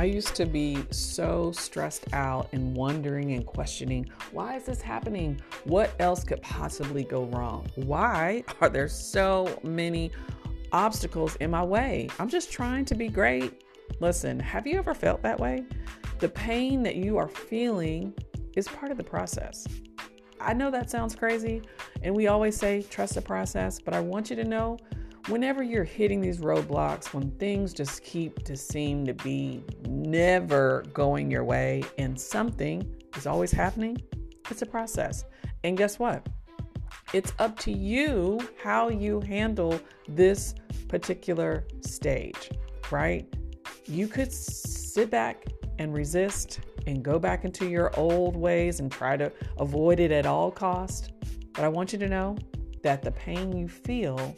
I used to be so stressed out and wondering and questioning why is this happening? What else could possibly go wrong? Why are there so many obstacles in my way? I'm just trying to be great. Listen, have you ever felt that way? The pain that you are feeling is part of the process. I know that sounds crazy, and we always say trust the process, but I want you to know whenever you're hitting these roadblocks, when things just keep to seem to be never going your way and something is always happening, it's a process. And guess what? It's up to you how you handle this particular stage, right? You could sit back and resist and go back into your old ways and try to avoid it at all cost. But I want you to know that the pain you feel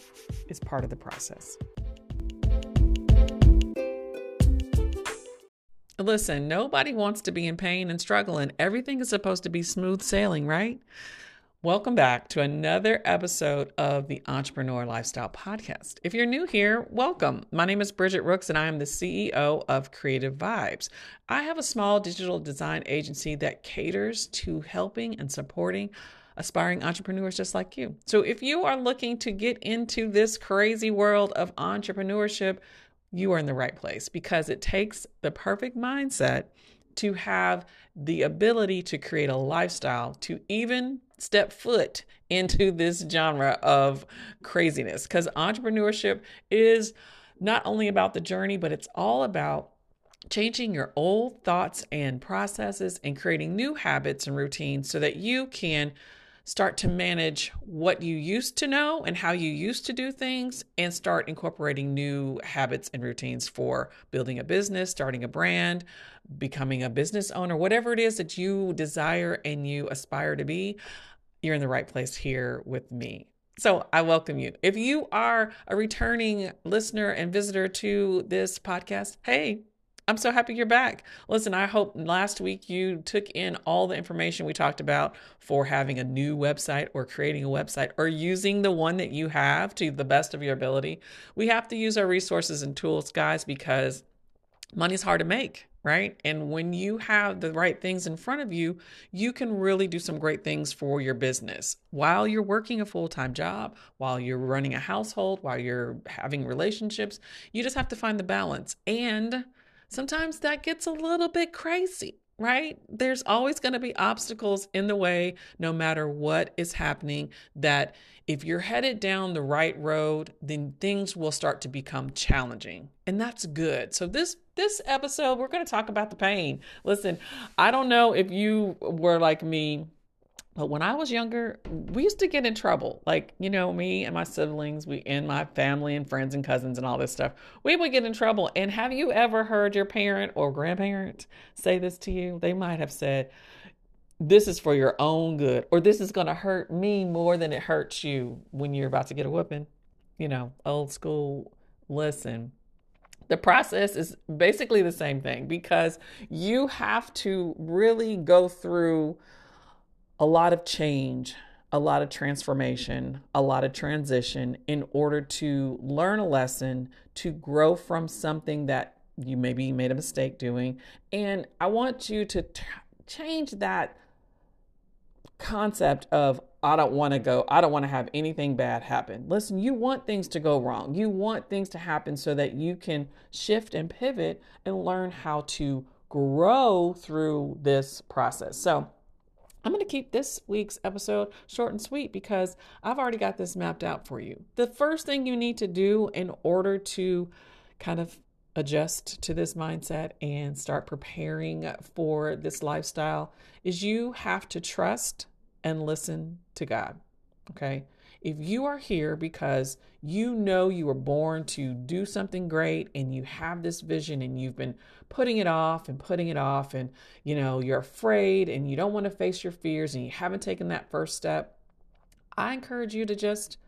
is part of the process. Listen, nobody wants to be in pain and struggling. Everything is supposed to be smooth sailing, right? Welcome back to another episode of the Entrepreneur Lifestyle Podcast. If you're new here, welcome. My name is Bridgette Rooks, and I am the CEO of Creative Vibes. I have a small digital design agency that caters to helping and supporting aspiring entrepreneurs just like you. So if you are looking to get into this crazy world of entrepreneurship, you are in the right place because it takes the perfect mindset to have the ability to create a lifestyle to even step foot into this genre of craziness because entrepreneurship is not only about the journey but it's all about changing your old thoughts and processes and creating new habits and routines so that you can start to manage what you used to know and how you used to do things and start incorporating new habits and routines for building a business, starting a brand, becoming a business owner, whatever it is that you desire and you aspire to be, you're in the right place here with me. So I welcome you. If you are a returning listener and visitor to this podcast, hey, I'm so happy you're back. Listen, I hope last week you took in all the information we talked about for having a new website or creating a website or using the one that you have to the best of your ability. We have to use our resources and tools, guys, because money's hard to make, right? And when you have the right things in front of you, you can really do some great things for your business while you're working a full time job, while you're running a household, while you're having relationships. You just have to find the balance. And sometimes that gets a little bit crazy, right? There's always going to be obstacles in the way, no matter what is happening. That if you're headed down the right road, then things will start to become challenging. And that's good. So, this this episode, we're going to talk about the pain. Listen, I don't know if you were like me but when I was younger, we used to get in trouble. Like, you know, me and my siblings, we and my family and friends and cousins and all this stuff, we would get in trouble. And have you ever heard your parent or grandparent say this to you? They might have said, This is for your own good, or this is going to hurt me more than it hurts you when you're about to get a whooping. You know, old school. lesson the process is basically the same thing because you have to really go through a lot of change, a lot of transformation, a lot of transition in order to learn a lesson, to grow from something that you maybe made a mistake doing. And I want you to t- change that concept of I don't want to go, I don't want to have anything bad happen. Listen, you want things to go wrong. You want things to happen so that you can shift and pivot and learn how to grow through this process. So, I'm going to keep this week's episode short and sweet because I've already got this mapped out for you. The first thing you need to do in order to kind of adjust to this mindset and start preparing for this lifestyle is you have to trust and listen to God. Okay. If you are here because you know you were born to do something great and you have this vision and you've been putting it off and putting it off and you know you're afraid and you don't want to face your fears and you haven't taken that first step, I encourage you to just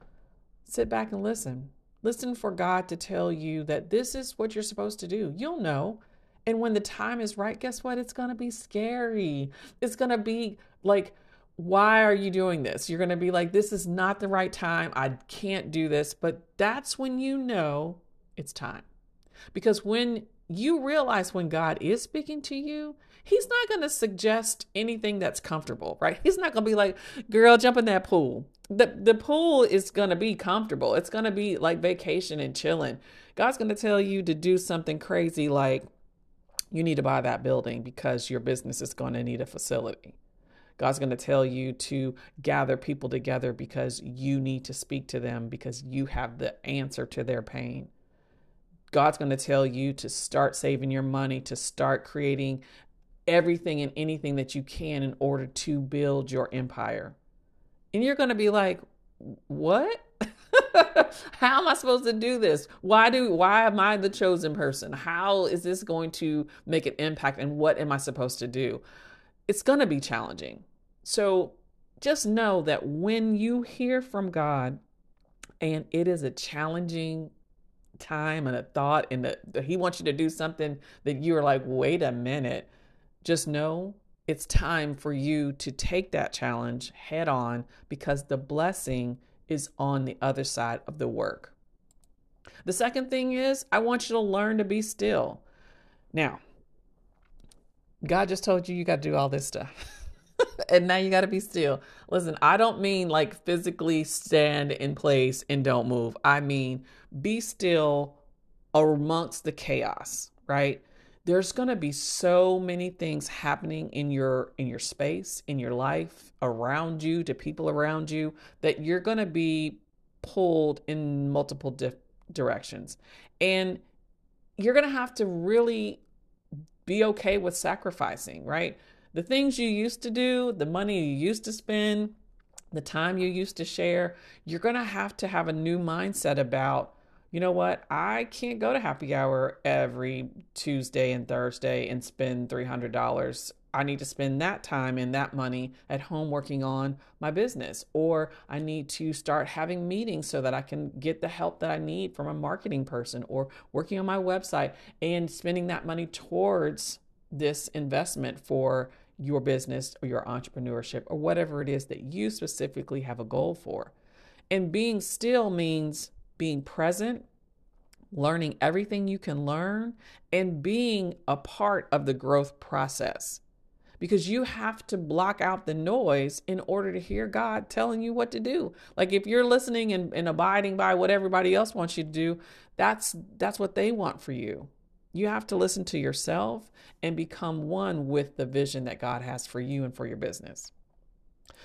sit back and listen. Listen for God to tell you that this is what you're supposed to do. You'll know. And when the time is right, guess what? It's going to be scary. It's going to be like why are you doing this? You're going to be like, this is not the right time. I can't do this. But that's when you know it's time. Because when you realize when God is speaking to you, He's not going to suggest anything that's comfortable, right? He's not going to be like, girl, jump in that pool. The, the pool is going to be comfortable. It's going to be like vacation and chilling. God's going to tell you to do something crazy like, you need to buy that building because your business is going to need a facility. God's going to tell you to gather people together because you need to speak to them because you have the answer to their pain. God's going to tell you to start saving your money, to start creating everything and anything that you can in order to build your empire. And you're going to be like, "What? How am I supposed to do this? Why do why am I the chosen person? How is this going to make an impact and what am I supposed to do?" It's going to be challenging. So just know that when you hear from God and it is a challenging time and a thought and that he wants you to do something that you're like, "Wait a minute." Just know it's time for you to take that challenge head on because the blessing is on the other side of the work. The second thing is, I want you to learn to be still. Now, God just told you you got to do all this stuff. and now you got to be still. Listen, I don't mean like physically stand in place and don't move. I mean be still amongst the chaos, right? there's going to be so many things happening in your in your space in your life around you to people around you that you're going to be pulled in multiple di- directions and you're going to have to really be okay with sacrificing right the things you used to do the money you used to spend the time you used to share you're going to have to have a new mindset about you know what? I can't go to happy hour every Tuesday and Thursday and spend $300. I need to spend that time and that money at home working on my business. Or I need to start having meetings so that I can get the help that I need from a marketing person or working on my website and spending that money towards this investment for your business or your entrepreneurship or whatever it is that you specifically have a goal for. And being still means being present, learning everything you can learn, and being a part of the growth process. Because you have to block out the noise in order to hear God telling you what to do. Like if you're listening and, and abiding by what everybody else wants you to do, that's that's what they want for you. You have to listen to yourself and become one with the vision that God has for you and for your business.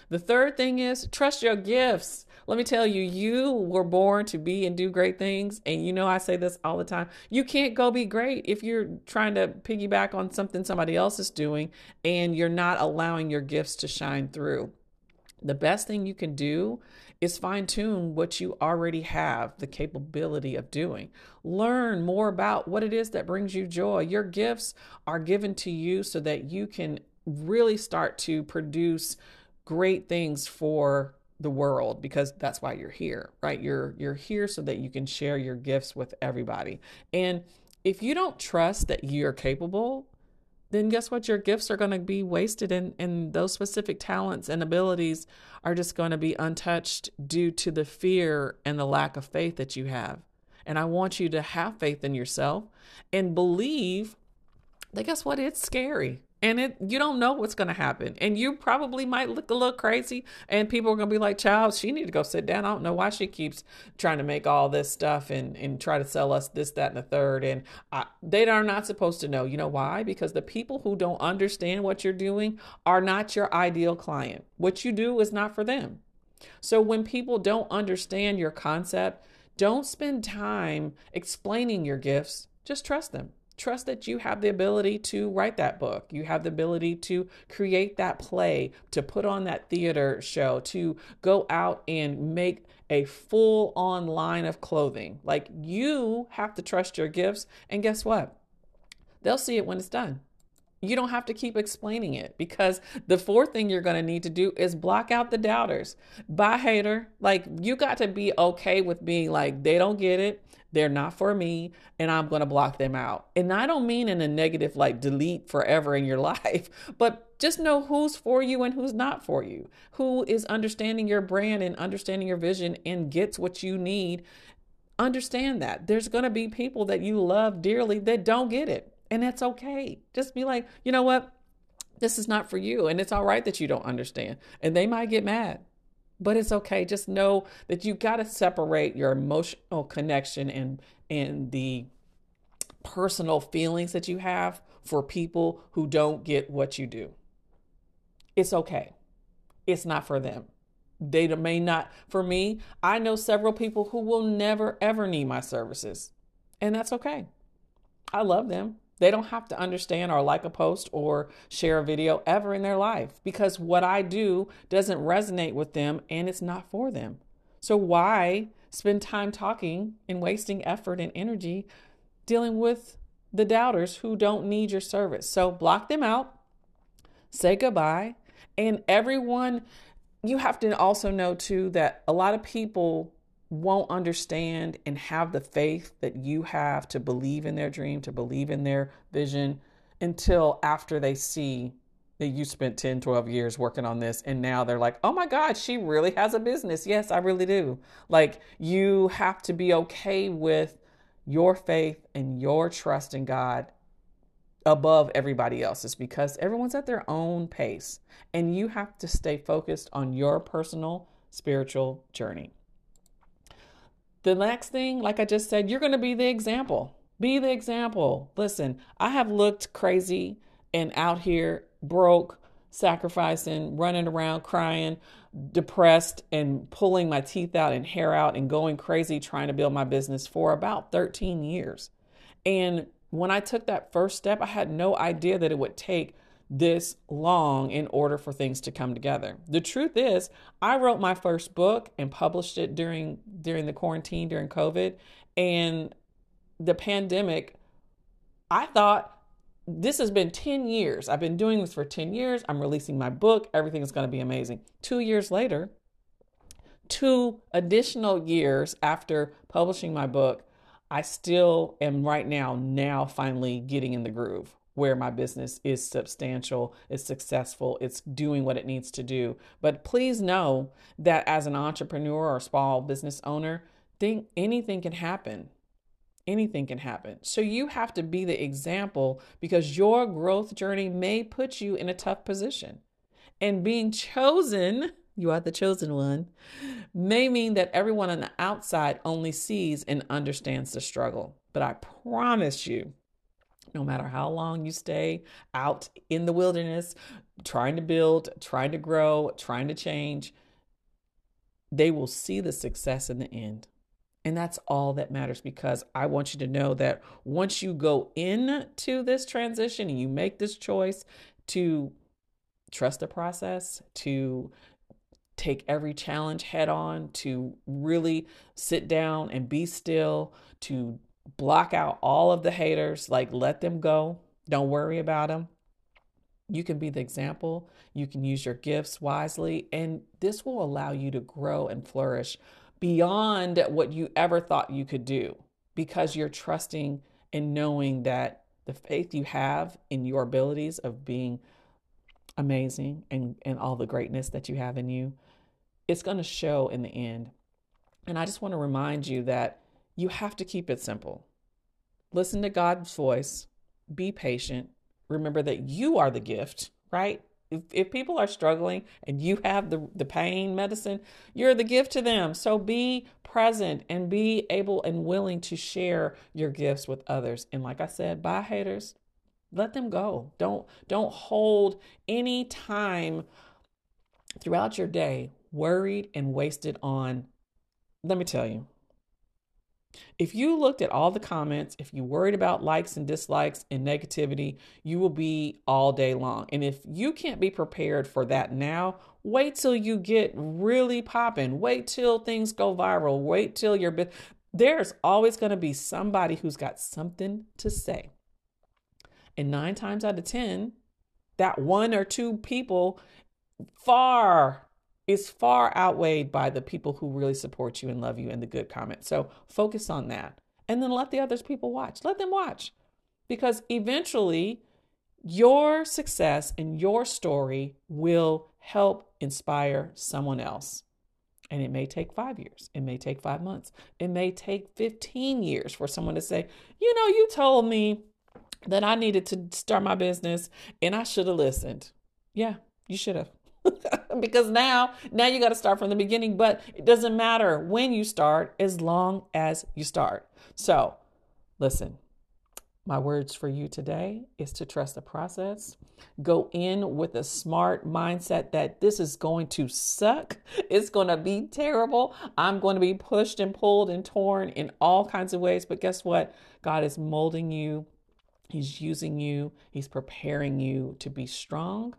The third thing is trust your gifts. Let me tell you, you were born to be and do great things. And you know, I say this all the time. You can't go be great if you're trying to piggyback on something somebody else is doing and you're not allowing your gifts to shine through. The best thing you can do is fine tune what you already have the capability of doing. Learn more about what it is that brings you joy. Your gifts are given to you so that you can really start to produce great things for the world because that's why you're here right? You're you're here so that you can share your gifts with everybody. And if you don't trust that you're capable then guess what? Your gifts are going to be wasted and and those specific talents and abilities are just going to be untouched due to the fear and the lack of faith that you have. And i want you to have faith in yourself and believe that guess what? It's scary. And it you don't know what's to happen. And you probably might look a little crazy and people are to be like child she need to go sit down. I don't know why she keeps trying to make all this stuff and and try to sell us this that and the third. And I, they are not supposed to know. You know why? Because the people who don't understand what you're doing are not your ideal client. What you do is not for them. So when people don't understand your concept don't spend time explaining your gifts. Just trust them trust that you have the ability to write that book. You have the ability to create that play, to put on that theater show, to go out and make a full on line of clothing. Like you have to trust your gifts. And guess what? They'll see it when it's done. You don't have to keep explaining it because the fourth thing you're going to need to do is block out the doubters. Bye, hater. Like, you got to be okay with being like, they don't get it. They're not for me, and I'm going to block them out. And I don't mean in a negative, like delete forever in your life, but just know who's for you and who's not for you, who is understanding your brand and understanding your vision and gets what you need understand that. There's going to be people that you love dearly that don't get it. And that's okay. Just be like, you know what? This is not for you. And it's all right that you don't understand. And they might get mad, but it's okay. Just know that you got to separate your emotional connection and, and the personal feelings that you have for people who don't get what you do. It's okay. It's not for them. They may not, for me, I know several people who will never ever need my services, and that's okay. I love them. They don't have to understand or like a post or share a video ever in their life because what I do doesn't resonate with them and it's not for them. So, why spend time talking and wasting effort and energy dealing with the doubters who don't need your service? So, block them out, say goodbye, and everyone you have to also know too that a lot of people won't understand and have the faith that you have to believe in their dream, to believe in their vision until after they see that you spent 10, 12 years working on this. And now they're like, oh my God, she really has a business. Yes, I really do. Like, you have to be okay with your faith and your trust in God above everybody else's because everyone's at their own pace and you have to stay focused on your personal spiritual journey. The next thing, like I just said, you're going to be the example. Be the example. Listen, I have looked crazy and out here broke, sacrificing, running around crying, depressed, and pulling my teeth out and hair out and going crazy trying to build my business for about 13 years. And when I took that first step, I had no idea that it would take this long in order for things to come together. The truth is, I wrote my first book and published it during during the quarantine during COVID and the pandemic. I thought this has been 10 years. I've been doing this for 10 years. I'm releasing my book. Everything is going to be amazing. 2 years later, two additional years after publishing my book, I still am right now, now finally getting in the groove where my business is substantial, it's successful, it's doing what it needs to do. But please know that as an entrepreneur or small business owner, think anything can happen. Anything can happen. So you have to be the example because your growth journey may put you in a tough position. And being chosen you are the chosen one, may mean that everyone on the outside only sees and understands the struggle. But I promise you, no matter how long you stay out in the wilderness, trying to build, trying to grow, trying to change, they will see the success in the end. And that's all that matters because I want you to know that once you go into this transition and you make this choice to trust the process, to take every challenge head on, to really sit down and be still, to block out all of the haters, like let them go. Don't worry about them. You can be the example. You can use your gifts wisely, and this will allow you to grow and flourish beyond what you ever thought you could do because you're trusting and knowing that the faith you have in your abilities of being amazing and, and all the greatness that you have in you it's going to show in the end. And I just want to remind you that you have to keep it simple. Listen to God's voice, be patient. Remember that you are the gift, right? If, if people are struggling and you have the, the pain medicine, you're the gift to them. So be present and be able and willing to share your gifts with others. And like I said, bye haters. Let them go. Don't don't hold any time throughout your day worried and wasted on, let me tell you, if you looked at all the comments, if you worried about likes and dislikes and negativity, you will be all day long. And if you can't be prepared for that now, wait till you get really popping. Wait till things go viral. Wait till you're. There's always going to be somebody who's got something to say. And nine times out of 10, that one or two people far is far outweighed by the people who really support you and love you and the good comments. So focus on that. And then let the others people watch. Let them watch. Because eventually your success and your story will help inspire someone else. And it may take five years. It may take five months. It may take 15 years for someone to say, you know, you told me that I needed to start my business and I should have listened. Yeah, you should have. because now now you got to start from the beginning but it doesn't matter when you start as long as you start so listen my words for you today is to trust the process. Go in with a smart mindset that this is going to suck. It's going to be terrible. I'm going to be pushed and pulled and torn in all kinds of ways. But guess what? God is molding you, He's using you, He's preparing you to be strong,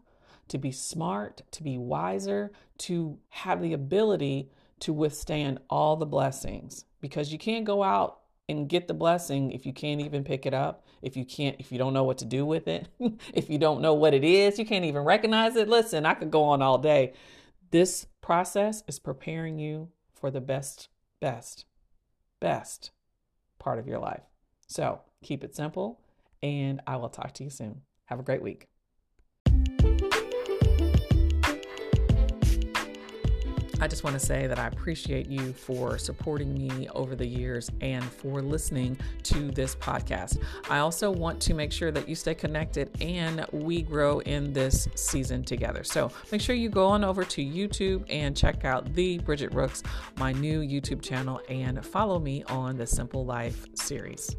to be smart, to be wiser, to have the ability to withstand all the blessings because you can't go out and get the blessing if you can't even pick it up, if you can't, if you don't know what to do with it, if you don't know what it is, you can't even recognize it. Listen, I could go on all day. This process is preparing you for the best, best, best part of your life. So keep it simple, and I will talk to you soon. Have a great week. I just want to say that I appreciate you for supporting me over the years and for listening to this podcast. I also want to make sure that you stay connected and we grow in this season together. So make sure you go on over to YouTube and check out the Bridgette Rooks, my new YouTube channel, and follow me on the Simple Life series.